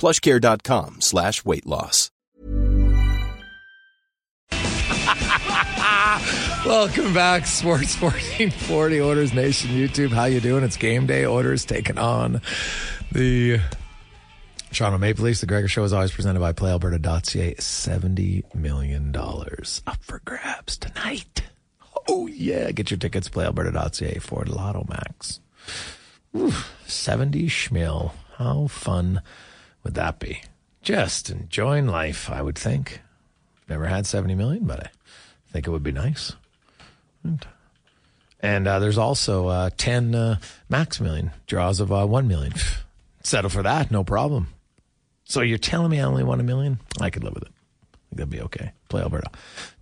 plushcare.com slash weight loss. Welcome back, Sports 1440 Oilers Nation YouTube. How you doing? It's game day. Oilers taking on the Toronto Maple Leafs. The Gregor Show is always presented by PlayAlberta.ca. $70 million up for grabs tonight. Oh, yeah. Get your tickets, PlayAlberta.ca for Lotto Max. Ooh, 70 schmil. How fun would that be? Just enjoying life, I would think. Never had 70 million, but I think it would be nice. And, and uh, there's also uh, 10 uh, max million draws of uh, 1 million. Settle for that, no problem. So you're telling me I only want a million? I could live with it. That'd be okay. Play Alberta.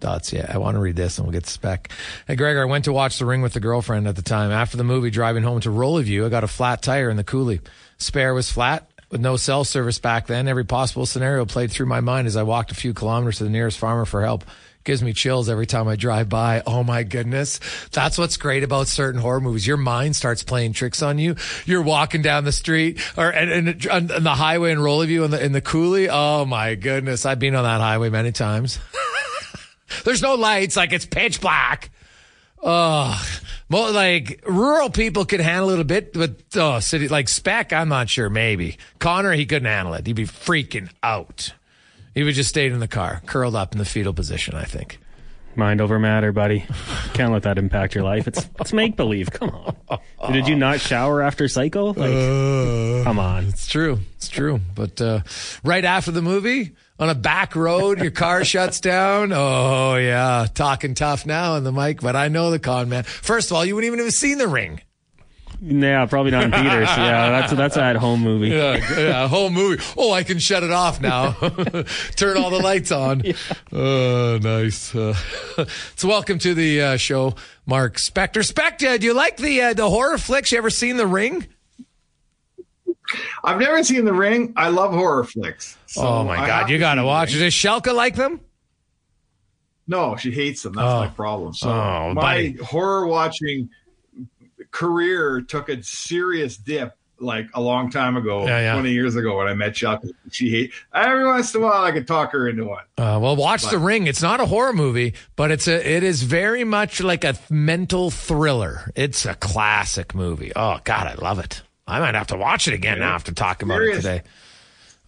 Dots. Yeah, I want to read this and we'll get spec. Hey, Gregor, I went to watch The Ring with the girlfriend at the time. After the movie, driving home to Rollerview, I got a flat tire in the coulee. Spare was flat with no cell service back then. Every possible scenario played through my mind as I walked a few kilometers to the nearest farmer for help. Gives me chills every time I drive by. Oh my goodness. That's what's great about certain horror movies. Your mind starts playing tricks on you. You're walking down the street or and, and, on the highway in Rollerview in the, in the coulee. Oh my goodness. I've been on that highway many times. There's no lights. Like it's pitch black. Oh, well, like rural people could handle it a bit, but oh, city like Speck, I'm not sure. Maybe Connor, he couldn't handle it. He'd be freaking out. He would just stayed in the car, curled up in the fetal position. I think. Mind over matter, buddy. Can't let that impact your life. It's it's make believe. Come on. Did you not shower after Psycho? Like, come on. It's true. It's true. But uh, right after the movie, on a back road, your car shuts down. Oh yeah, talking tough now on the mic, but I know the con man. First of all, you wouldn't even have seen the ring. Yeah, probably not in theaters. Yeah, that's that's an at-home movie. Yeah, yeah, whole movie. Oh, I can shut it off now. Turn all the lights on. Oh, nice. Uh, so, welcome to the uh, show, Mark Spector. Spector, do you like the uh, the horror flicks? You ever seen The Ring? I've never seen The Ring. I love horror flicks. So oh my god, you got to watch. Does Shelka like them? No, she hates them. That's Oh. my problem. So Oh, my buddy. horror watching career took a serious dip like a long time ago, Yeah, yeah. 20 years ago when I met Shelka. She hate every once in a while I could talk her into one. Uh, well, watch But- The Ring. It's not a horror movie, but it's a it is very much like a mental thriller. It's a classic movie. Oh God, I love it. I might have to watch it again now after talking about it today.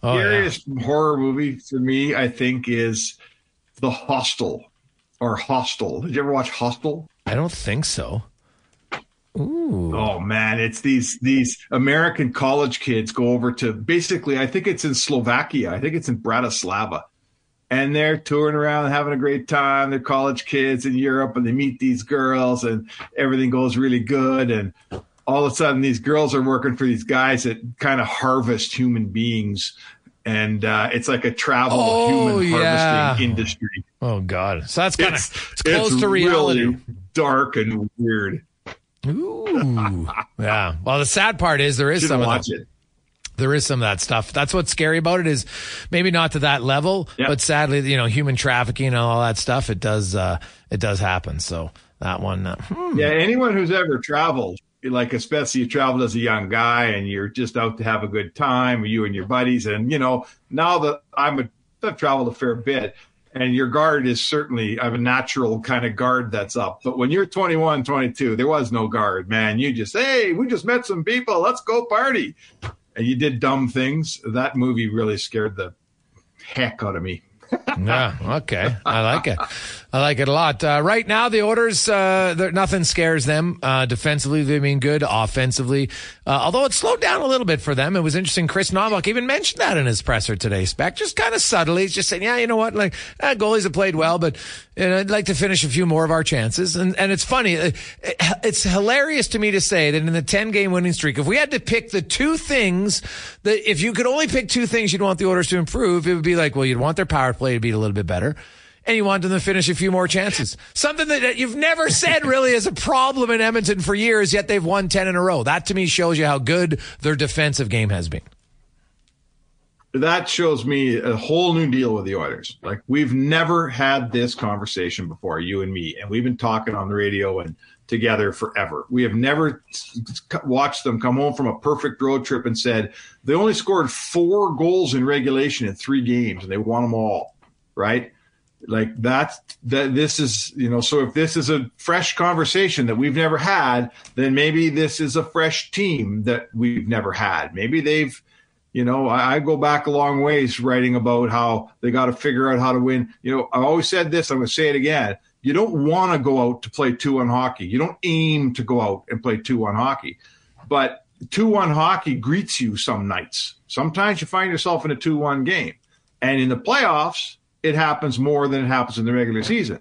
Oh yeah. Scariest horror movie for me, I think, is The Hostel or Hostel. Did you ever watch Hostel? I don't think so. Ooh. Oh man, it's these these American college kids go over to basically I think it's in Slovakia. I think it's in Bratislava. and they're touring around having a great time. They're college kids in Europe and they meet these girls and everything goes really good. And all of a sudden, these girls are working for these guys that kind of harvest human beings. And uh, it's like a travel Oh, human yeah. harvesting industry. Oh God. So that's kind of It's, close it's to reality. really dark and weird. Ooh. yeah. Well, the sad part is there is Should some of watch that. it. There is some of that stuff. That's what's scary about it is maybe not to that level, Yeah. but sadly, you know, human trafficking and all that stuff, it does, uh, it does happen. So that one, uh, hmm. Yeah, anyone who's ever traveled, like especially you traveled as a young guy and you're just out to have a good time, you and your buddies, and you know now that I'm a I've traveled a fair bit, and your guard is certainly I have a natural kind of guard that's up. But when you're 21, 22, there was no guard, man. You just hey, we just met some people, let's go party, and you did dumb things. That movie really scared the heck out of me. yeah, okay. I like it. I like it a lot. Uh, right now, the Oilers, uh, nothing scares them. Uh, defensively, they've been good. Offensively, uh, although it slowed down a little bit for them. It was interesting. Kris Knoblauch even mentioned that in his presser today, Spec, just kind of subtly. He's just saying, yeah, you know what? Like, uh, goalies have played well, but you know, I'd like to finish a few more of our chances. And, and it's funny. uh, It's hilarious to me to say that in the 10 game winning streak, if we had to pick the two things that if you could only pick two things you'd want the Oilers to improve, it would be like, well, you'd want their power play to be a little bit better. And you want them to finish a few more chances. Something that you've never said really is a problem in Edmonton for years, yet they've won 10 in a row. That to me shows you how good their defensive game has been. that shows me a whole new deal with the Oilers. Like we've never had this conversation before, you and me, and we've been talking on the radio and together forever. We have never watched them come home from a perfect road trip and said they only scored four goals in regulation in three games and they won them all, right? Like that's that. This is you know. So if this is a fresh conversation that we've never had, then maybe this is a fresh team that we've never had. Maybe they've you know, I, I go back a long ways writing about how they got to figure out how to win. You know, I always said this, I'm going to say it again. You don't want to go out to play two on hockey. You don't aim to go out and play two on hockey. But two one hockey greets you some nights. Sometimes you find yourself in a two one game. And in the playoffs, it happens more than it happens in the regular season.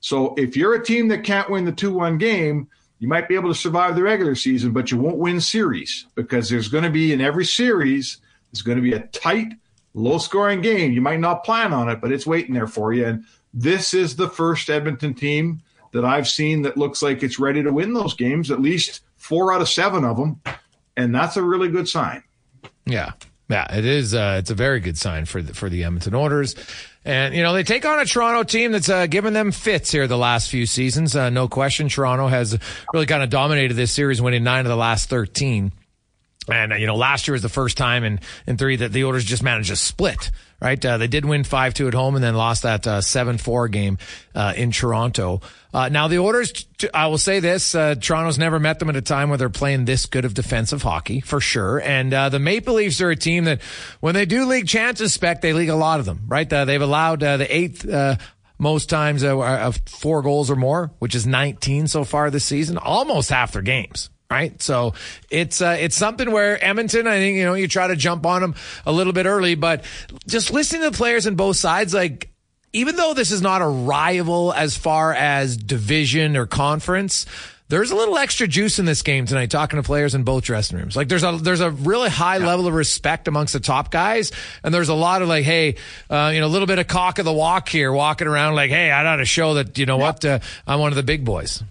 So if you're a team that can't win the 2 1 game, you might be able to survive the regular season, but you won't win series because there's going to be in every series, there's going to be a tight, low scoring game. You might not plan on it, but it's waiting there for you. And this is the first Edmonton team that I've seen that looks like it's ready to win those games, at least four out of seven of them. And that's a really good sign. Yeah. Yeah, it is. Uh, it's a very good sign for the, for the Edmonton Oilers, and you know they take on a Toronto team that's uh, given them fits here the last few seasons. Uh, no question, Toronto has really kind of dominated this series, winning nine of the last thirteen. And uh, you know, last year was the first time in in three that the Oilers just managed to split. Right, uh, they did win five two at home and then lost that uh, seven four game uh, in Toronto. Uh, now the Oilers, t- I will say this: uh, Toronto's never met them at a time where they're playing this good of defensive hockey for sure. And uh, the Maple Leafs are a team that, when they do league chances, spec they league a lot of them. Right, uh, they've allowed uh, the eighth. Uh, most times uh, of four goals or more, which is 19 so far this season, almost half their games right? So it's uh, it's something where Edmonton, I think you know, you try to jump on them a little bit early, but just listening to the players on both sides, like even though this is not a rival as far as division or conference. There's a little extra juice in this game tonight. Talking to players in both dressing rooms, like there's a there's a really high level of respect amongst the top guys, and there's a lot of like, hey, uh, you know, a little bit of cock of the walk here, walking around like, hey, I got to show that you know what, uh, I'm one of the big boys.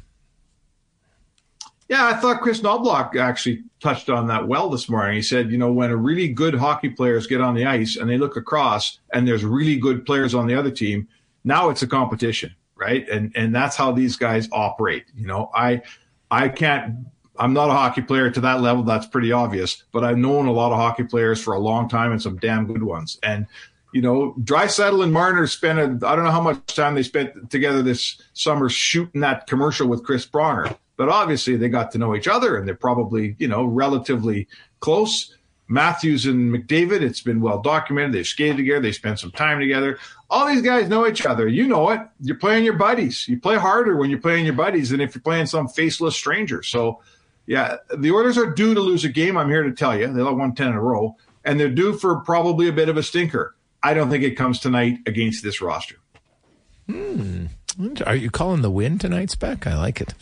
Yeah, I thought Kris Knoblauch actually touched on that well this morning. He said, you know, when a really good hockey players get on the ice and they look across and there's really good players on the other team, now it's a competition, right? And and that's how these guys operate. You know, I I can't I'm not a hockey player to that level, that's pretty obvious, but I've known a lot of hockey players for a long time and some damn good ones. And you know, Draisaitl and Marner spent I don't know how much time they spent together this summer shooting that commercial with Chris Bronner but obviously they got to know each other and they're probably you know relatively close. Matthews and mcdavid it's been well documented. They've skated together. They spent some time together. All these guys know each other. You know it. You're playing your buddies. You play harder when you're playing your buddies than if you're playing some faceless stranger. So yeah the Oilers are due to lose a game i'm here to tell you. They'll won 10 in a row and they're due for probably a bit of a stinker. I don't think it comes tonight against this roster. Hmm. Are you calling the win tonight, Spec? I like it.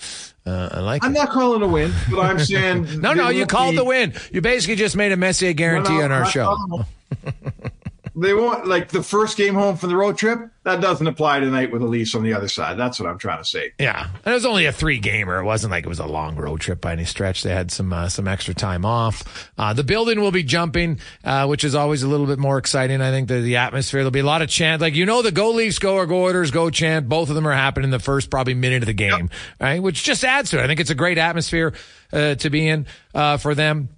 Uh, I like I'm it. not calling a win, but I'm saying no, no, you called be- the win. You basically just made a Messier guarantee No, no, on our show. They won't like the first game home from the road trip. That doesn't apply tonight with the Leafs on the other side. That's what I'm trying to say. Yeah, and it was only a three gamer. It wasn't like it was a long road trip by any stretch. They had some uh, some extra time off. Uh, the building will be jumping, uh, which is always a little bit more exciting. I think the the atmosphere there'll be a lot of chant. Like you know, the Go Leafs, Go or Go Oilers, Go chant. Both of them are happening in the first probably minute of the game, right? Which just adds to it. I think it's a great atmosphere uh, to be in uh, for them.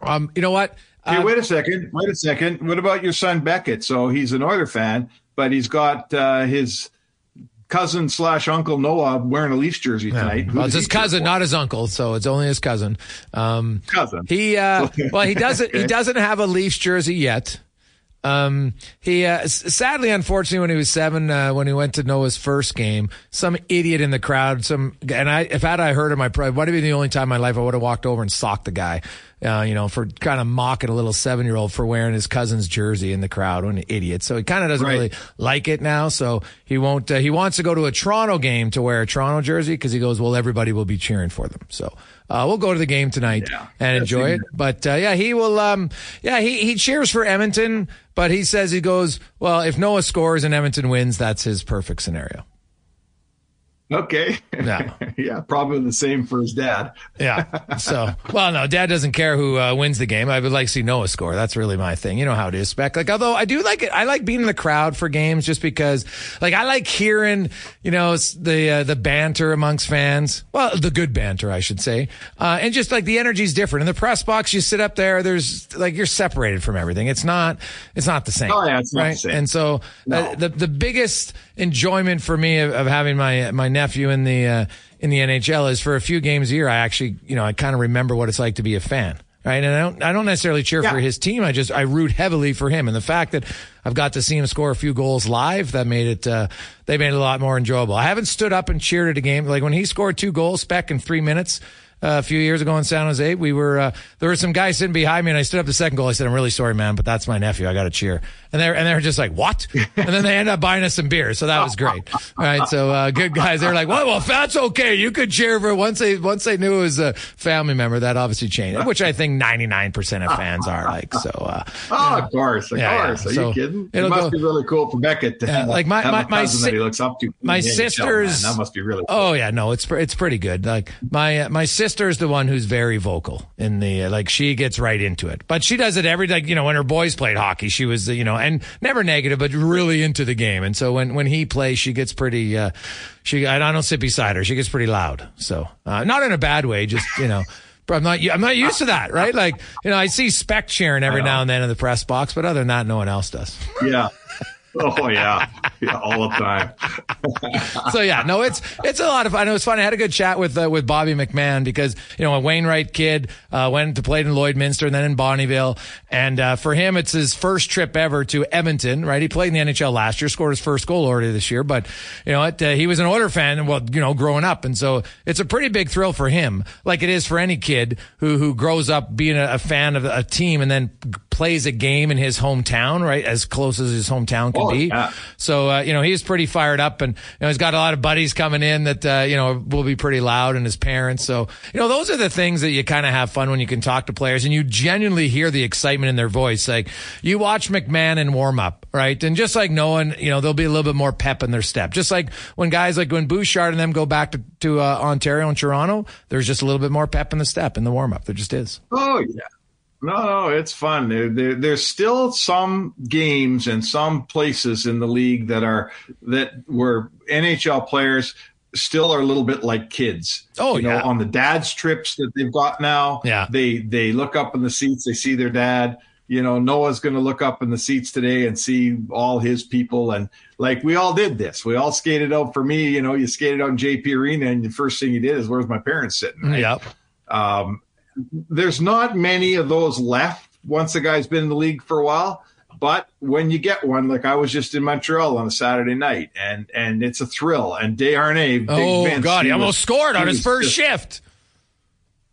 Um, you know what? Hey, Uh, wait a second. Wait a second. What about your son Beckett? So he's an Oiler fan, but he's got uh, his cousin slash uncle Noah wearing a Leafs jersey tonight. Who Well, it's his cousin, for? not his uncle, so it's only his cousin. Um, Cousin. He uh, well, he doesn't. He doesn't have a Leafs jersey yet. Um, he uh, sadly, unfortunately, when he was seven, uh, when he went to Noah's first game, some idiot in the crowd, some and I, if had I heard him, I probably would have been the only time in my life I would have walked over and socked the guy, uh, you know, for kind of mocking a little seven year old for wearing his cousin's jersey in the crowd. What an idiot! So he kind of doesn't Right. really like it now. So he won't. Uh, he wants to go to a Toronto game to wear a Toronto jersey because he goes, well, everybody will be cheering for them. So. Uh, we'll go to the game tonight Yeah. and enjoy it. But uh, yeah, he will. Um, yeah, he he cheers for Edmonton, but he says he goes. Well, if Noah scores and Edmonton wins, that's his perfect scenario. Okay. Yeah. yeah, probably the same for his dad. Yeah. So, well, no, Dad doesn't care who uh, wins the game. I would like to see Noah score. That's really my thing. You know how it is, Spec. Like, although I do like it, I like being in the crowd for games just because, like, I like hearing, you know, the uh, the banter amongst fans. Well, the good banter, I should say, uh, and just like the energy's different. In the press box, you sit up there. There's like you're separated from everything. It's not. It's not the same. Oh, yeah, it's not the right. same. And so, uh, No. the the biggest enjoyment for me of, of having my my nephew in the uh, in the NHL is for a few games a year. I actually, you know, I kind of remember what it's like to be a fan. Right. And I don't, I don't necessarily cheer for his team. I just, I root heavily for him. And the fact that I've got to see him score a few goals live, that made it, uh, they made it a lot more enjoyable. I haven't stood up and cheered at a game. Like when he scored two goals, spec in three minutes, uh, a few years ago in San Jose, we were, uh, there were some guys sitting behind me and I stood up the second goal. I said, I'm really sorry, man, but that's my nephew. I got to cheer. And they're, and they're just like, what? And then they end up buying us some beer, So that was great. All right. So, uh, good guys. They're like, well, well, if that's okay. You could cheer for once they, once they knew it was a family member, that obviously changed, which I think 99% of fans are like. So, uh, Oh, of course, of Yeah, yeah. course. Are So you kidding? It must go- be really cool for Beckett to Yeah, have, like my- have my- my si- that he looks up to. my sisters- man. that must be really. Cool. Oh yeah, no, it's it's pretty good. Like my uh, my sister's the one who's very vocal in the uh, like she gets right into it, but she does it every like you know when her boys played hockey, she was you know and never negative, but really into the game. And so when when he plays, she gets pretty. Uh, she I don't sit beside her. She gets pretty loud. So uh, not in a bad way, just you know. But I'm not. I'm not used to that, right? Like, you know, I see Spec cheering every now and then in the press box, but other than that, no one else does. Yeah. Oh yeah. yeah, all the time. so yeah, no, it's it's a lot of fun. It was fun. I had a good chat with uh, with Bobby McMann because you know a Wainwright kid uh, went to play in Lloydminster and then in Bonnyville, and uh, for him it's his first trip ever to Edmonton. Right, he played in the NHL last year, scored his first goal already this year, but you know uh, he was an Oiler fan, well, you know, growing up, and so it's a pretty big thrill for him, like it is for any kid who who grows up being a, a fan of a team and then plays a game in his hometown, right, as close as his hometown can Oh, be. yeah. So uh, you know he's pretty fired up, and you know he's got a lot of buddies coming in that uh, you know will be pretty loud, and his parents. So you know those are the things that you kind of have fun when you can talk to players, and you genuinely hear the excitement in their voice. Like you watch McMann in warm up, right, and just like knowing, you know, there'll be a little bit more pep in their step. Just like when guys like when Bouchard and them go back to to uh, Ontario and Toronto, there's just a little bit more pep in the step in the warm up. There just is. Oh yeah. No, no, it's fun. There, there, there's still some games and some places in the league that are that where NHL players still are a little bit like kids. Oh, you know, yeah. on the dad's trips that they've got now. Yeah. they they look up in the seats, they see their dad. You know, Noah's going to look up in the seats today and see all his people, and like we all did this. We all skated out. For me, you know, you skated out in JP Arena, and the first thing you did is, "Where's my parents sitting?" right? Yep. Um, there's not many of those left once a guy's been in the league for a while. But when you get one, like I was just in Montreal on a Saturday night, and and it's a thrill. And Desharnais, Big Oh Vince, God, he, was- almost scored on his first just- shift.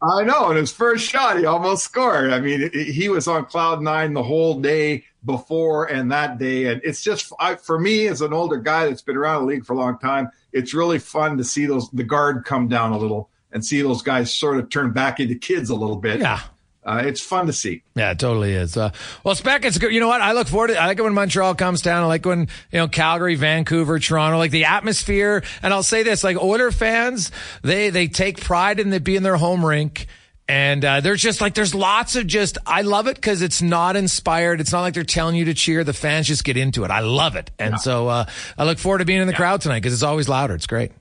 I know, in his first shot, he almost scored. I mean, he- he was on cloud nine the whole day. before and that day. And it's just I, for me as an older guy that's been around the league for a long time, it's really fun to see those the guard come down a little and see those guys sort of turn back into kids a little bit. Yeah. Uh, it's fun to see. Yeah, it totally is. Uh, well, Spec, it's good. You know what? I look forward to. I like it when Montreal comes down. I like when you know Calgary, Vancouver, Toronto. Like the atmosphere. And I'll say this: like Oiler fans, they they take pride in it being their home rink. And uh, there's just like there's lots of just I love it because it's not inspired. It's not like they're telling you to cheer. The fans just get into it. I love it, and yeah. so uh, I look forward to being in the yeah. crowd tonight because it's always louder. It's great.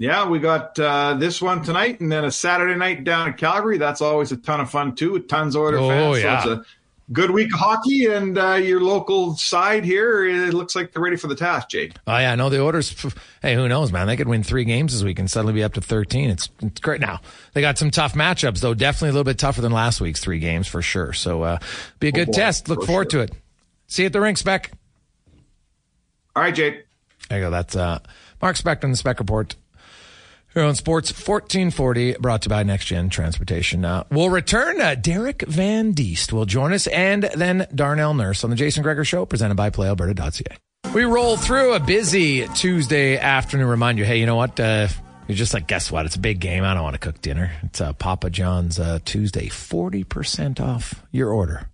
Yeah, we got uh, this one tonight, and then a Saturday night down in Calgary. That's always a ton of fun too. With tons of Oiler oh, fans. Yeah. So it's a good week of hockey, and uh, your local side here. It looks like they're ready for the task, Jake. Oh yeah, no, the Oilers. Hey, who knows, man? They could win three games this week and suddenly be up to thirteen. It's, it's great. Now they got some tough matchups, though. Definitely a little bit tougher than last week's three games for sure. So uh, be a good oh, boy, test. Look forward sure. to it. See you at the rink, Spec. All right, Jake. There you go. That's uh, Mark Speck on the Spec Report. Here on Sports 1440, brought to you by Next Gen Transportation. Uh, we'll return. Uh, Derek Van Diest will join us, and then Darnell Nurse on the Jason Gregor Show, presented by PlayAlberta.ca. We roll through a busy Tuesday afternoon. Remind you, hey, you know what? Uh, you're just like, guess what? It's a big game. I don't want to cook dinner. It's uh, Papa John's uh, Tuesday, 40% off your order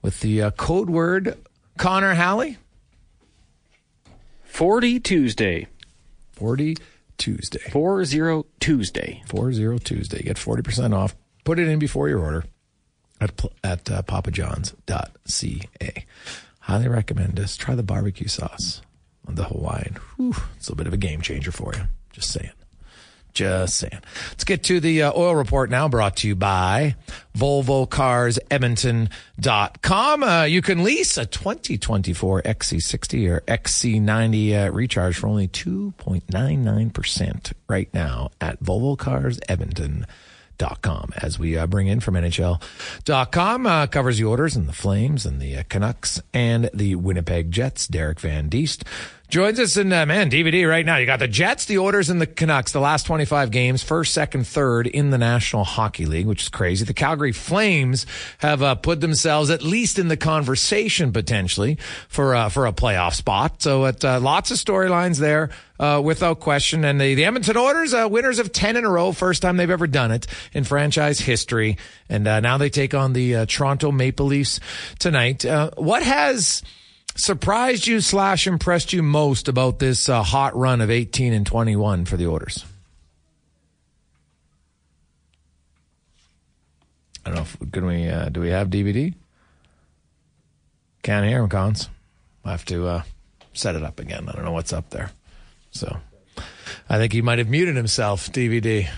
with the uh, code word Connor Halley. 40 Tuesday. 40 Tuesday. 40 Tuesday. 40 Tuesday. Get 40% off. Put it in before your order at, at uh, papajohns.ca. Highly recommend this. Try the barbecue sauce on the Hawaiian. Whew, it's a bit of a game changer for you. Just saying. Just saying. Let's get to the uh, oil report now brought to you by VolvoCarsEdmonton.com. Uh, you can lease a 2024 XC60 or XC90 uh, recharge for only 2.99% right now at VolvoCarsEdmonton.com. Com, as we uh, bring in from NHL.com. Uh, covers the Oilers and the Flames and the uh, Canucks and the Winnipeg Jets. Derek Van Diest Joins us in, uh, man, DVD right now. You got the Jets, the Oilers, and the Canucks, the last 25 games, first, second, third in the National Hockey League, which is crazy. The Calgary Flames have uh, put themselves at least in the conversation potentially for, uh, for a playoff spot. So it, uh, lots of storylines there. Uh, without question. And the, the Edmonton Oilers, uh, winners of 10 in a row, first time they've ever done it in franchise history. And uh, now they take on the uh, Toronto Maple Leafs tonight. Uh, what has surprised you slash impressed you most about this uh, hot run of 18 and 21 for the Oilers? I don't know. If, can we? Uh, do we have DVD? Can't hear him, Cons. I have to uh, set it up again. I don't know what's up there. So I think he might have muted himself. DVD.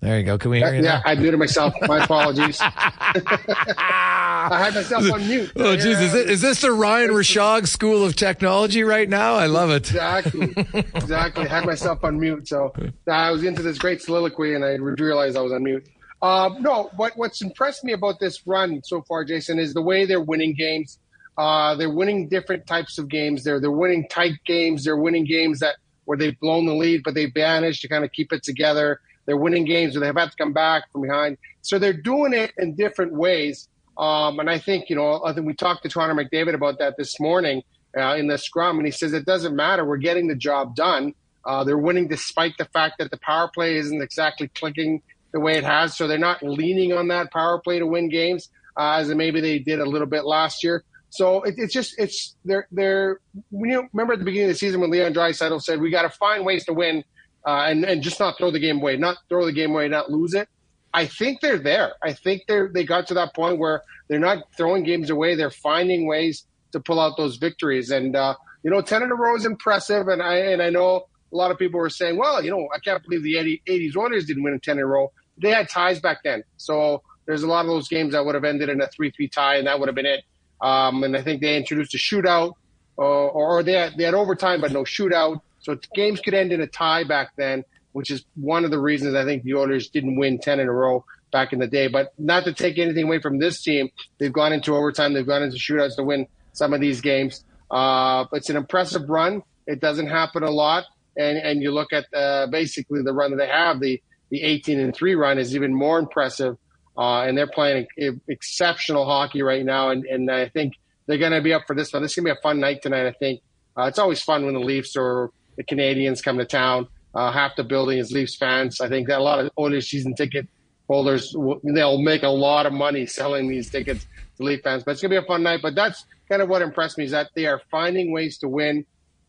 There you go. Can we hear you? Yeah, now? I muted myself. My apologies. I had myself on mute. Oh, jeez. Is, is, this the Ryan Rishaug School of Technology right now? I love it. Exactly. Exactly. I had myself on mute. So I was into this great soliloquy and I realized I was on mute. Um, no, what, what's impressed me about this run so far, Jason, is the way they're winning games. Uh, they're winning different types of games. They're, they're winning tight games. They're winning games that where they've blown the lead, but they've managed to kind of keep it together. They're winning games where they've had to come back from behind. So they're doing it in different ways. Um, and I think, you know, I think we talked to Connor McDavid about that this morning uh, in the scrum, and he says it doesn't matter. We're getting the job done. Uh, they're winning despite the fact that the power play isn't exactly clicking the way it has. So they're not leaning on that power play to win games uh, as maybe they did a little bit last year. So it, it's just it's they're they're when you remember at the beginning of the season when Leon Draisaitl said we got to find ways to win uh, and and just not throw the game away, not throw the game away, not lose it. I think they're there. I think they're they got to that point where they're not throwing games away. They're finding ways to pull out those victories. And uh, you know, ten in a row is impressive. And I and I know a lot of people were saying, well, you know, I can't believe the 80, 80s Oilers didn't win a ten in a row. They had ties back then, so there's a lot of those games that would have ended in a three-three tie, and that would have been it. Um, and I think they introduced a shootout, uh, or, they had, they had overtime but no shootout. So games could end in a tie back then, which is one of the reasons I think the Oilers didn't win 10 in a row back in the day. But not to take anything away from this team, they've gone into overtime, they've gone into shootouts to win some of these games. Uh, it's an impressive run. It doesn't happen a lot. And, and you look at uh, basically the run that they have, the, the 18 and 3 run is even more impressive. Uh, and they're playing exceptional hockey right now. And, and I think they're going to be up for this one. This is going to be a fun night tonight. I think uh, it's always fun when the Leafs or the Canadians come to town. Uh, half the building is Leafs fans. I think that a lot of Oilers season ticket holders they'll make a lot of money selling these tickets to Leaf fans. But it's going to be a fun night. But that's kind of what impressed me is that they are finding ways to win,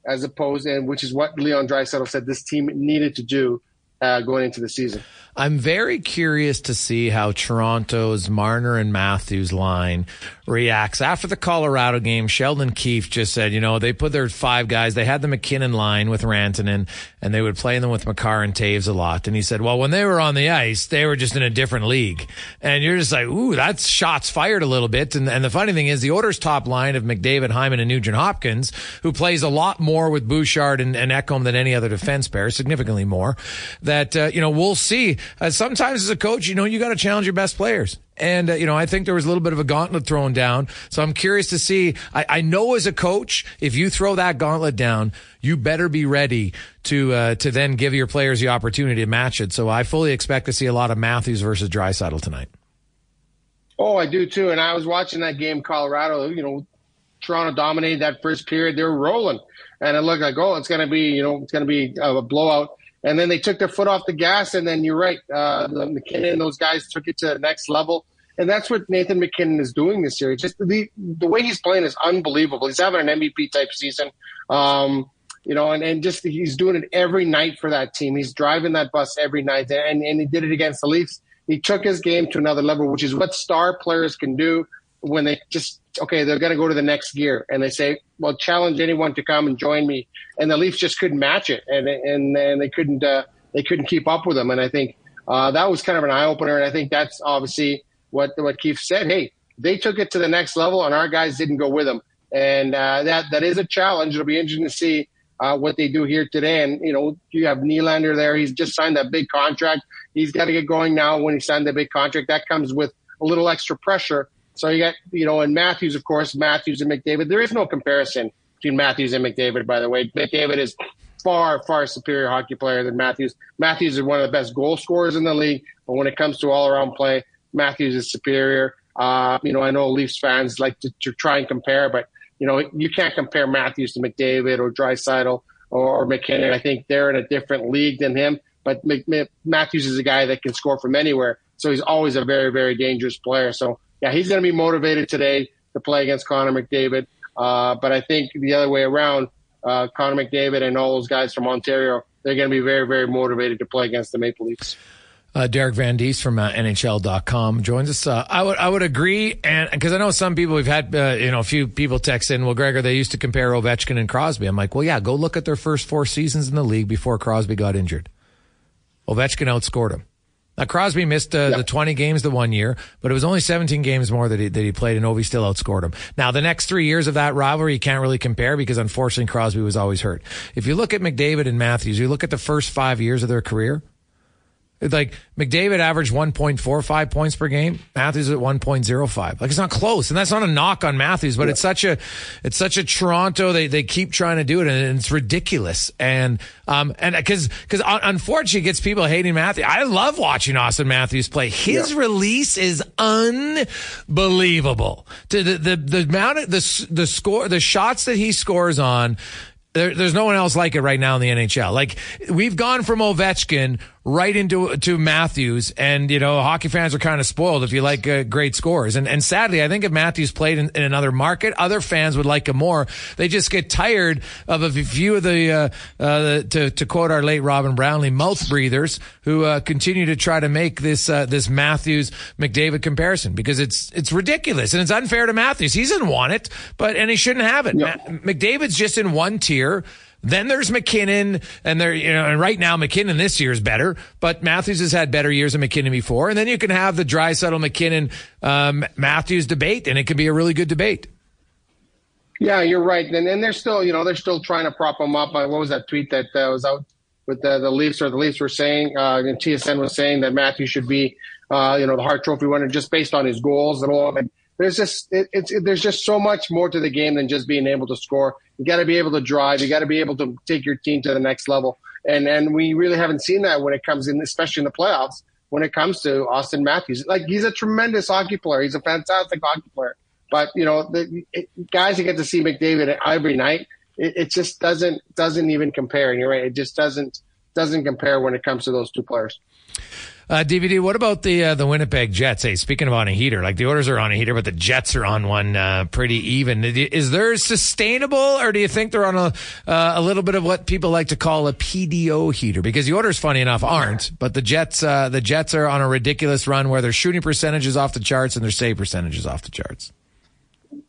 as opposed and which is what Leon Draisaitl said this team needed to do uh, going into the season. I'm very curious to see how Toronto's Marner and Matthews line reacts. After the Colorado game, Sheldon Keefe just said, you know, they put their five guys, they had the MacKinnon line with Rantanen, and they would play them with Makar and Toews a lot. And he said, well, when they were on the ice, they were just in a different league. And you're just like, ooh, that's shots fired a little bit. And, and the funny thing is, the Oilers top line of McDavid, Hyman, and Nugent Hopkins, who plays a lot more with Bouchard and, and Ekholm than any other defense pair, significantly more, that, uh, you know, we'll see. Uh, sometimes as a coach, you know, you got to challenge your best players. And, uh, you know, I think there was a little bit of a gauntlet thrown down. So I'm curious to see. I, I know as a coach, if you throw that gauntlet down, you better be ready to, uh, to then give your players the opportunity to match it. So I fully expect to see a lot of Matthews versus Draisaitl tonight. Oh, I do too. And I was watching that game, Colorado, you know, Toronto dominated that first period. They were rolling. And it looked like, oh, it's going to be, you know, it's going to be a blowout and then they took their foot off the gas. And then you're right, uh, MacKinnon and those guys took it to the next level. And that's what Nathan MacKinnon is doing this year. Just the the way he's playing is unbelievable. He's having an MVP type season. Um, you know, and, and just he's doing it every night for that team. He's driving that bus every night, and, and he did it against the Leafs. He took his game to another level, which is what star players can do when they just okay, they're going to go to the next gear, and they say, "Well, challenge anyone to come and join me." And the Leafs just couldn't match it, and and and they couldn't uh, they couldn't keep up with them. And I think uh, that was kind of an eye opener. And I think that's obviously what what Keefe said. Hey, they took it to the next level, and our guys didn't go with them. And uh, that that is a challenge. It'll be interesting to see uh, what they do here today. And you know, you have Nylander there. He's just signed that big contract. He's got to get going now. When he signed the big contract, that comes with a little extra pressure. So you got, you know, and Matthews, of course, Matthews and McDavid. There is no comparison between Matthews and McDavid, by the way. McDavid is far, far superior hockey player than Matthews. Matthews is one of the best goal scorers in the league, but when it comes to all around play, Matthews is superior. Uh, you know, I know Leafs fans like to, to, try and compare, but you know, you can't compare Matthews to McDavid or Draisaitl or, or MacKinnon. I think they're in a different league than him. But Matthews is a guy that can score from anywhere, so he's always a very, very dangerous player. So yeah, he's going to be motivated today to play against Connor McDavid. Uh, but I think the other way around, uh, Connor McDavid and all those guys from Ontario, they're going to be very, very motivated to play against the Maple Leafs. Uh, Derek Van Diest from uh, NHL.com joins us. Uh, I would I would agree, and because I know some people we've had uh, you know a few people text in. Well, Gregor, they used to compare Ovechkin and Crosby. I'm like, well, yeah, go look at their first four seasons in the league before Crosby got injured. Ovechkin outscored him. Now Crosby missed uh, yep. the 20 games the one year, but it was only 17 games more that he, that he played, and Ovi still outscored him. Now the next three years of that rivalry, you can't really compare because unfortunately Crosby was always hurt. If you look at McDavid and Matthews, you look at the first five years of their career, like McDavid averaged 1.45 points per game. Matthews at 1.05. Like it's not close. And that's not a knock on Matthews, but yeah. it's such a, it's such a Toronto. They, they keep trying to do it and it's ridiculous. And, um, and cause, cause unfortunately it gets people hating Matthews. I love watching Auston Matthews play. His yeah. release is unbelievable. The, the, the, the amount of the, the score, the shots that he scores on, there, there's no one else like it right now in the NHL. Like we've gone from Ovechkin right into to Matthews, and you know hockey fans are kind of spoiled if you like uh, great scores. And and sadly, I think if Matthews played in, in, another market, other fans would like him more. They just get tired of a few of the, uh, uh, the to to quote our late Robin Brownlee, mouth breathers who uh, continue to try to make this uh, this Matthews McDavid comparison because it's it's ridiculous and it's unfair to Matthews. He doesn't want it, but and he shouldn't have it. Ma- McDavid's just in one tier. Then there's MacKinnon, and there, you know, and right now MacKinnon this year is better, but Matthews has had better years than MacKinnon before. And then you can have the Draisaitl MacKinnon um, Matthews debate, and it can be a really good debate. Yeah, you're right. And then they're still, you know, they're still trying to prop him up. What was that tweet that uh, was out with the, the Leafs, or the Leafs were saying, uh, and TSN was saying that Matthews should be, uh, you know, the Hart Trophy winner just based on his goals and all. And there's just it, it's it, there's just so much more to the game than just being able to score. You got to be able to drive. You got to be able to take your team to the next level. And and we really haven't seen that when it comes in, especially in the playoffs. when it comes to Auston Matthews. Like he's a tremendous hockey player. He's a fantastic hockey player. But you know, the it, guys who get to see McDavid every night, it, just doesn't doesn't even compare. And you're right, it just doesn't doesn't compare when it comes to those two players. Uh, DVD. What about the uh, the Winnipeg Jets? Hey, speaking of on a heater, like the Oilers are on a heater, but the Jets are on one uh, pretty even. Is there sustainable, or do you think they're on a uh, a little bit of what people like to call a PDO heater? Because the Oilers, funny enough, aren't, but the Jets uh, the Jets are on a ridiculous run where their shooting percentages off the charts and their save percentages off the charts.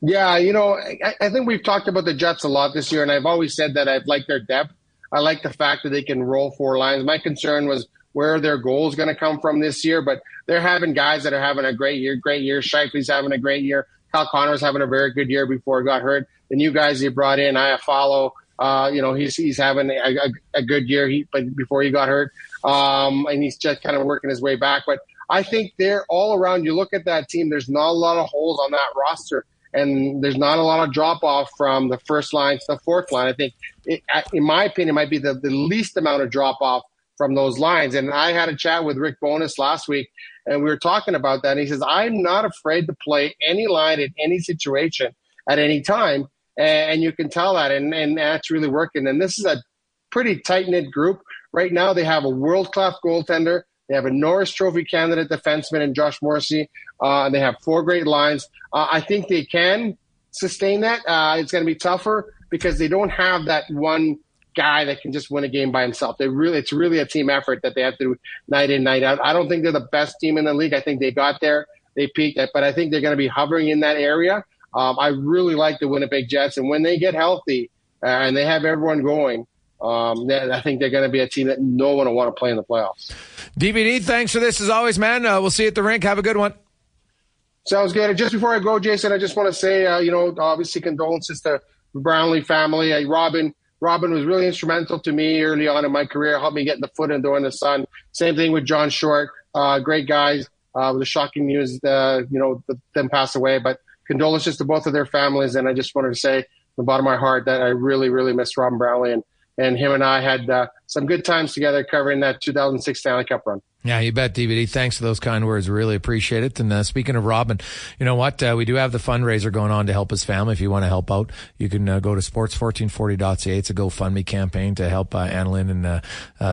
Yeah, you know, I, I think we've talked about the Jets a lot this year, and I've always said that I've liked their depth. I like the fact that they can roll four lines. My concern was where their goal is going to come from this year. But they're having guys that are having a great year, great year. Scheifele's having a great year. Kyle Connor's having a very good year before he got hurt. The new guys he brought in, Iafallo, uh, you know, he's he's having a, a, a, good year. He but before he got hurt, um, and he's just kind of working his way back. But I think they're all around. You look at that team. There's not a lot of holes on that roster, and there's not a lot of drop off from the first line to the fourth line. I think, it, in my opinion, might be the, the least amount of drop off from those lines. And I had a chat with Rick Bowness last week, and we were talking about that. And he says, I'm not afraid to play any line in any situation at any time. And you can tell that, and, and that's really working. And this is a pretty tight knit group. Right now, they have a world class goaltender. They have a Norris Trophy candidate defenseman in Josh Morrissey. Uh, they have four great lines. Uh, I think they can sustain that. Uh, it's going to be tougher because they don't have that one guy that can just win a game by himself. They really, it's really a team effort that they have to do night in, night out. I don't think they're the best team in the league. I think they got there, they peaked, but I think they're going to be hovering in that area. Um, I really like the Winnipeg Jets, and when they get healthy uh, and they have everyone going, um, I think they're going to be a team that no one will want to play in the playoffs. DVD, thanks for this as always, man. Uh, we'll see you at the rink. Have a good one. Sounds good. And just before I go, Jason, I just want to say, uh, you know, obviously condolences to the Brownlee family. Uh, Robin, Robin was really instrumental to me early on in my career, helped me get the foot in the door in the sun. Same thing with John Short, uh, great guys. Uh, the shocking news, uh, you know, them pass away. But condolences to both of their families, and I just wanted to say, from the bottom of my heart, that I really, really miss Robin Brownlee, and and him and I had uh, some good times together covering that 2006 Stanley Cup run. Yeah, you bet, DVD. Thanks for those kind words. Really appreciate it. And uh, speaking of Robin, you know what? Uh, we do have the fundraiser going on to help his family. If you want to help out, you can uh, go to sports1440.ca. It's a GoFundMe campaign to help uh, Annalyn and.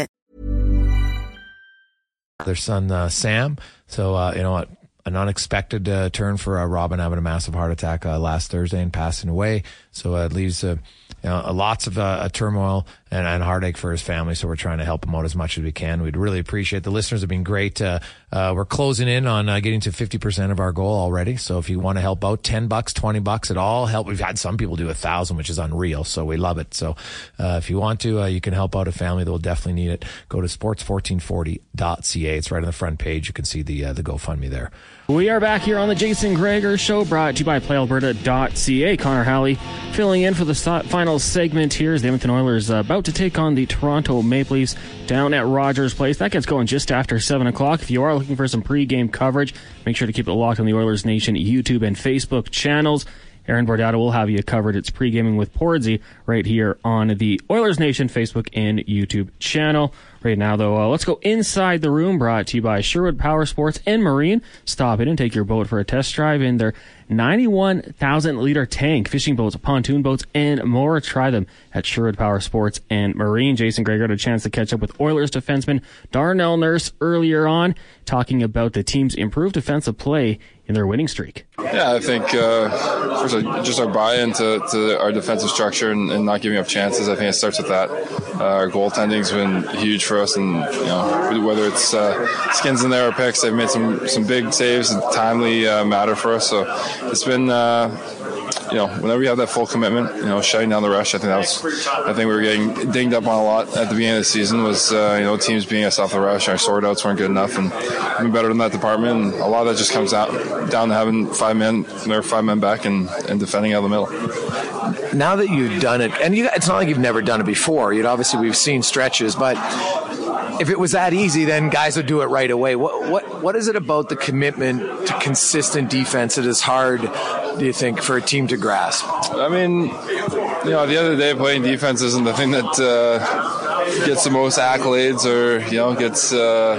their son uh, Sam. So uh, you know what, an unexpected uh, turn for uh, Robin having a massive heart attack uh, last Thursday and passing away. So it leaves you know, lots of turmoil and, and, heartache for his family. So we're trying to help him out as much as we can. We'd really appreciate the listeners have been great. Uh, uh, we're closing in on uh, getting to 50% of our goal already. So if you want to help out, 10 bucks, 20 bucks, it all help. We've had some people do a thousand, which is unreal. So we love it. So uh, if you want to, uh, you can help out a family that will definitely need it. Go to sports1440.ca. It's right on the front page. You can see the, uh, the GoFundMe there. We are back here on the Jason Gregor Show, brought to you by PlayAlberta.ca. Connor Halley filling in for the final segment here as the Edmonton Oilers uh, about to take on the Toronto Maple Leafs down at Rogers Place. That gets going just after 7 o'clock. If you are looking for some pregame coverage, make sure to keep it locked on the Oilers Nation YouTube and Facebook channels. Aaron Bordata will have you covered. It's pre-gaming with Pordsey right here on the Oilers Nation Facebook and YouTube channel. Right now, though, uh, let's go inside the room. Brought to you by Sherwood Power Sports and Marine. Stop in and take your boat for a test drive in their 91,000 liter tank, fishing boats, pontoon boats, and more. Try them at Sherwood Power Sports and Marine. Jason Gregor had a chance to catch up with Oilers defenseman Darnell Nurse earlier on, talking about the team's improved defensive play in their winning streak. Yeah, I think uh, first just our buy-in to, to our defensive structure and, and, not giving up chances. I think it starts with that. Uh, our goaltending's been huge for us, and you know whether it's uh, skins in there or picks, they've made some some big saves and timely uh, matter for us. So it's been uh, you know, whenever you have that full commitment, you know, shutting down the rush, I think that was, I think we were getting dinged up on a lot at the beginning of the season was, uh, you know, teams being us off the rush. Our sort outs weren't good enough and we been better in that department. And a lot of that just comes out down to having five men, their five men back and, and defending out of the middle. Now that you've done it, and you, it's not like you've never done it before. You'd obviously we've seen stretches, but if it was that easy, then guys would do it right away. What what what is it about the commitment to consistent defense that is hard? Do you think for a team to grasp? I mean, you know, the the day, playing defense isn't the thing that uh, gets the most accolades or you know gets uh,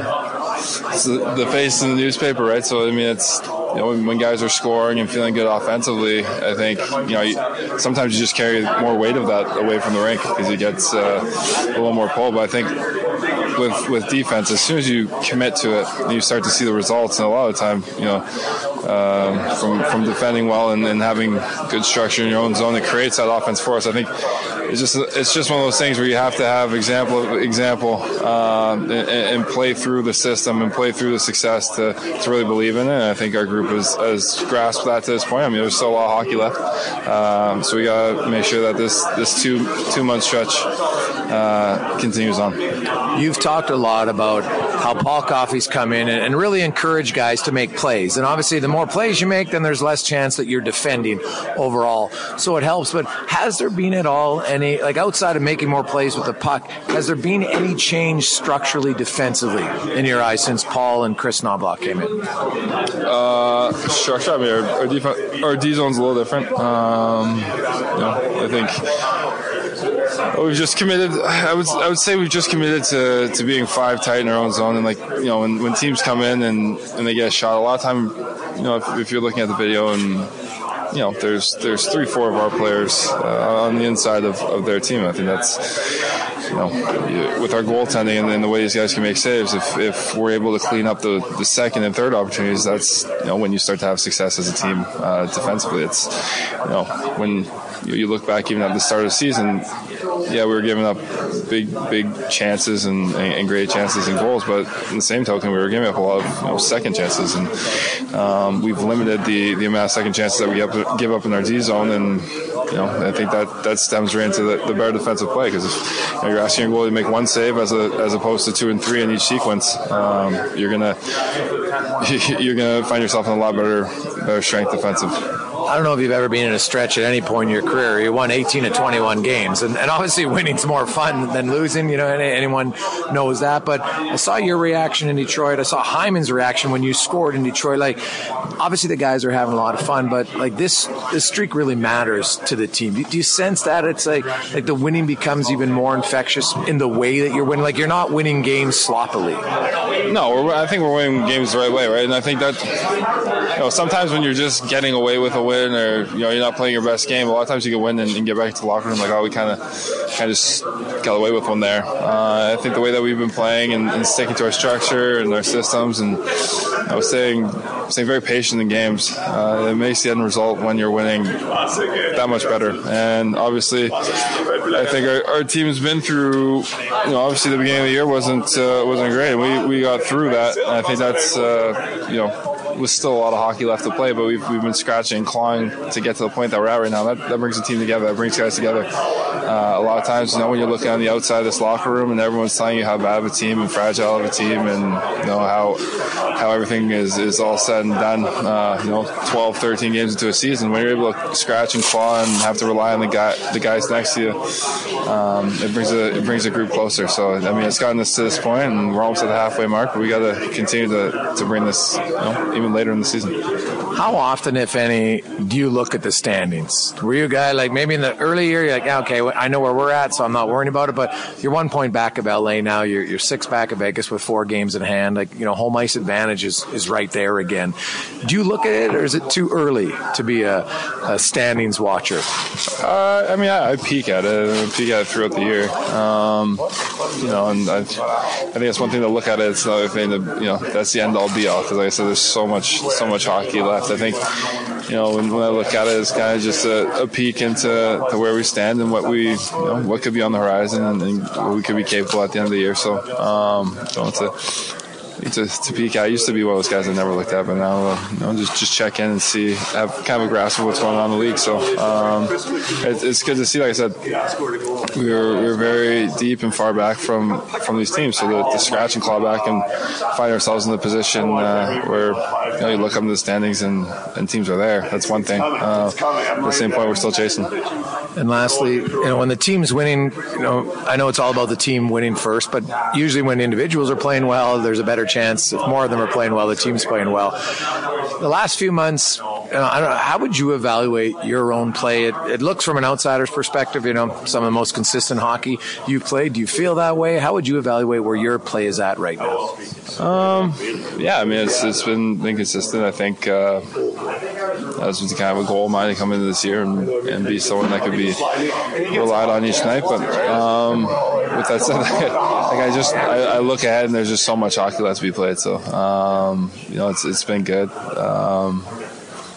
the face in the newspaper, right? So I mean, it's you know, when, when, guys are scoring and feeling good offensively, I think you know you, sometimes you just carry more weight of that away from the rink because it gets uh, a little more pull. But I think with with defense, as soon as you commit to it, you start to see the results. And a lot of time, you know, um, from from defending well and, and, having good structure in your own zone, it creates that offense for us. I think it's just it's just one of those things where you have to have example example um, and, and, play through the system and play through the success to, to really believe in it. And I think our group has, has grasped that to this point. I mean, there's still a lot of hockey left, um, so we got to make sure that this this two two month stretch uh, continues on. You've talked a lot about how Paul Coffey's come in and, and really encourage guys to make plays. And obviously, the more plays you make, then there's less chance that you're defending overall. So it helps. But has there been at all any, like outside of making more plays with the puck, has there been any change structurally defensively in your eyes since Paul and Kris Knoblauch came in? Uh, structure, I mean, our, our, our D zone's a little different. Um, you know, I think we've just committed. I would I would say we've just committed to, to being five tight in our own zone, and like you know when, when teams come in and, and they get a shot, a lot of time, you know if, if you're looking at the video and you know there's there's three four of our players uh, on the inside of, of their team. I think that's you know, with our goaltending and, and the way these guys can make saves, if, if we're able to clean up the, the second and third opportunities, that's you know when you start to have success as a team uh, defensively. It's you know when you look back even at the start of the season, yeah, we were giving up big, big chances and, and, great chances and goals, but in the same token, we were giving up a lot of you know, second chances, and um, we've limited the, the amount of second chances that we give up in our D zone, and you know, I think that that stems right into the, the better defensive play because if you you're asking your goalie to make one save as a, as opposed to two and three in each sequence, um, you're gonna you're gonna find yourself in a lot better better strength defensive. I don't know if you've ever been in a stretch at any point in your career. You won 18 to 21 games, and, and obviously winning's more fun than losing. You know, anyone knows that. But I saw your reaction in Detroit. I saw Hyman's reaction when you scored in Detroit. Like, obviously the guys are having a lot of fun, but like this, this streak really matters to the team. Do, do you sense that it's like like the winning becomes even more infectious in the way that you're winning? Like you're not winning games sloppily. No, I think we're winning games the right way, right? And I think that know sometimes when you're just getting away with a win or you know you're not playing your best game, a lot of times you can win and, and get back to the locker room like, oh, we kind of kind of just got away with one there. Uh, I think the way that we've been playing and, and, sticking to our structure and our systems, and I was saying staying very patient in games, uh, it makes the end result when you're winning that much better. And obviously, I think our, our, team's been through. You know, obviously the beginning of the year wasn't uh, wasn't great. We we got through that, and I think that's uh, you know with still a lot of hockey left to play, but we've, we've been scratching and clawing to get to the point that we're at right now. That, that brings the team together. That brings guys together. Uh, a lot of times, you know, when you're looking on the outside of this locker room and everyone's telling you how bad of a team and fragile of a team and, you know, how how everything is, is all said and done, uh, you know, 12, 13 games into a season, when you're able to scratch and claw and have to rely on the guy, the guys next to you, um, it brings a it brings a group closer. So I mean, it's gotten us to this point, and we're almost at the halfway mark. But we got to continue to, to bring this, you know, even later in the season. How often, if any, do you look at the standings? Were you a guy like maybe in the early year, you're like, okay, I know where we're at, so I'm not worrying about it. But you're one point back of LA now. You're, you're six back of Vegas with four games in hand. Like you know, home ice advantage is, is right there again. Do you look at it, or is it too early to be a, a standings watcher? Uh, I mean, I, I, peek at it. I peek at it throughout the year. Um, you know, and I, I, think that's one thing to look at it. It's another thing to you know that's the end all be all because like I said, there's so much so much hockey left. I think you know when, when I look at it, it's kind of just a, a peek into where we stand and what we you know what could be on the horizon and, and what we could be capable at the end of the year. So um, don't to peek at. I used to be one of those guys that never looked at, but now uh, you know, just just check in and see, have kind of a grasp of what's going on in the league. So um, it, it's good to see. Like I said, we were we were very deep and far back from from these teams. So the, the scratch and claw back and find ourselves in the position uh, where you, know, you look up in the standings and, and teams are there. That's one thing. Uh, at the same point, we're still chasing. And lastly, you know, when the team's winning, you know, I know it's all about the team winning first, but usually when individuals are playing well, there's a better chance. If more of them are playing well, the team's playing well. The last few months, you know, I don't know, how would you evaluate your own play? It, it looks from an outsider's perspective, you know, some of the most consistent hockey you've played. Do you feel that way? How would you evaluate where your play is at right now? Um, yeah, I mean, it's, it's been, been consistent. I think, uh, that was kind of a goal of mine to come into this year and, and be someone that could be relied on each night. But um, with that said, like I just I, I, look ahead and there's just so much hockey left to be played. So um, you know, it's it's been good. Um,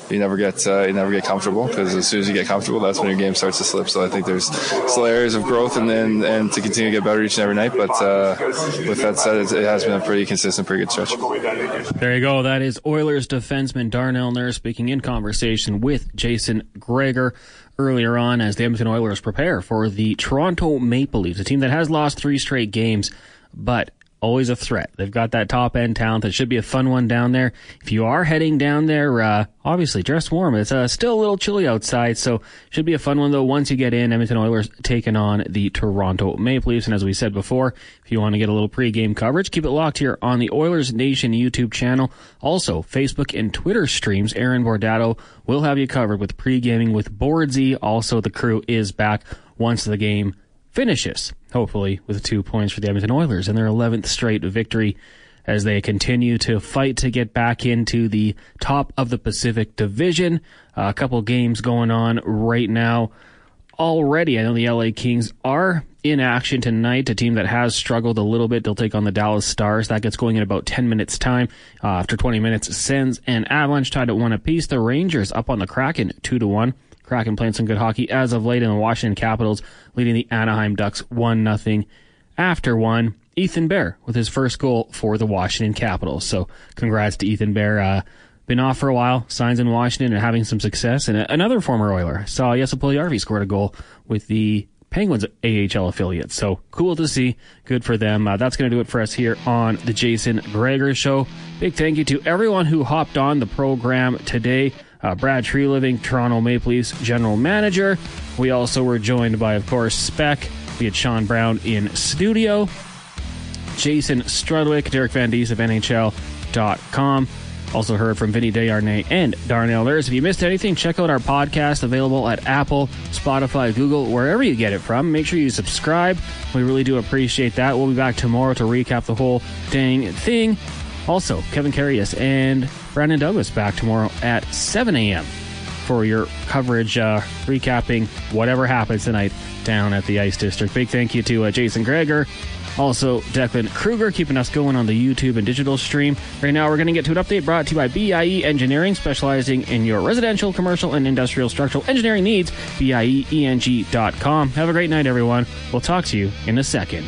you never get uh, you never get comfortable because as soon as you get comfortable, that's when your game starts to slip. So I think there's still areas of growth and and, and to continue to get better each and every night. But uh, with that said, it, it, has been a pretty consistent, pretty good stretch. There you go. That is Oilers defenseman Darnell Nurse speaking in conversation with Jason Gregor earlier on as the Edmonton Oilers prepare for the Toronto Maple Leafs, a team that has lost three straight games, but always a threat. They've got that top end talent. That should be a fun one down there. If you are heading down there, uh, obviously dress warm. It's uh, still a little chilly outside, so should be a fun one though. Once you get in, Edmonton Oilers taking on the Toronto Maple Leafs, and as we said before, if you want to get a little pregame coverage, keep it locked here on the Oilers Nation YouTube channel. Also, Facebook and Twitter streams. Aaron Bordato will have you covered with pre-gaming with Boardsy. Also, the crew is back once the game finishes, hopefully, with two points for the Edmonton Oilers and their 11th straight victory as they continue to fight to get back into the top of the Pacific Division. Uh, a couple games going on right now already. I know the LA Kings are in action tonight, a team that has struggled a little bit. They'll take on the Dallas Stars. That gets going in about 10 minutes time. Uh, after 20 minutes, Sens and Avalanche tied at one apiece. The Rangers up on the Kraken 2 to 1. Kraken playing some good hockey as of late in the Washington Capitals, leading the Anaheim Ducks 1 0 after one. Ethan Bear with his first goal for the Washington Capitals. So congrats to Ethan Bear. Uh, been off for a while, signs in Washington and having some success. And another former Oiler saw Jesse Puljujarvi scored a goal with the Penguins AHL affiliate. So cool to see. Good for them. Uh, that's going to do it for us here on the Jason Gregor Show. Big thank you to everyone who hopped on the program today uh, Brad Treliving, Toronto Maple Leafs general manager. We also were joined by, of course, Spec. We had Sean Brown in studio, Jason Strudwick, Derek Van Diest of NHL.com. Also heard from Vinny Desharnais and Darnell Nurse. If you missed anything, check out our podcast available at Apple, Spotify, Google, wherever you get it from. Make sure you subscribe. We really do appreciate that. We'll be back tomorrow to recap the whole dang thing. Also, Kevin Carius and Brandon Douglas back tomorrow at 7 a.m. for your coverage, uh, recapping whatever happens tonight down at the Ice District. Big thank you to uh, Jason Gregor Also, Declan Kruger keeping us going on the YouTube and digital stream. Right now, we're going to get to an update brought to you by BIE Engineering, specializing in your residential, commercial, and industrial structural engineering needs. BIEENG.com. Have a great night, everyone. We'll talk to you in a second.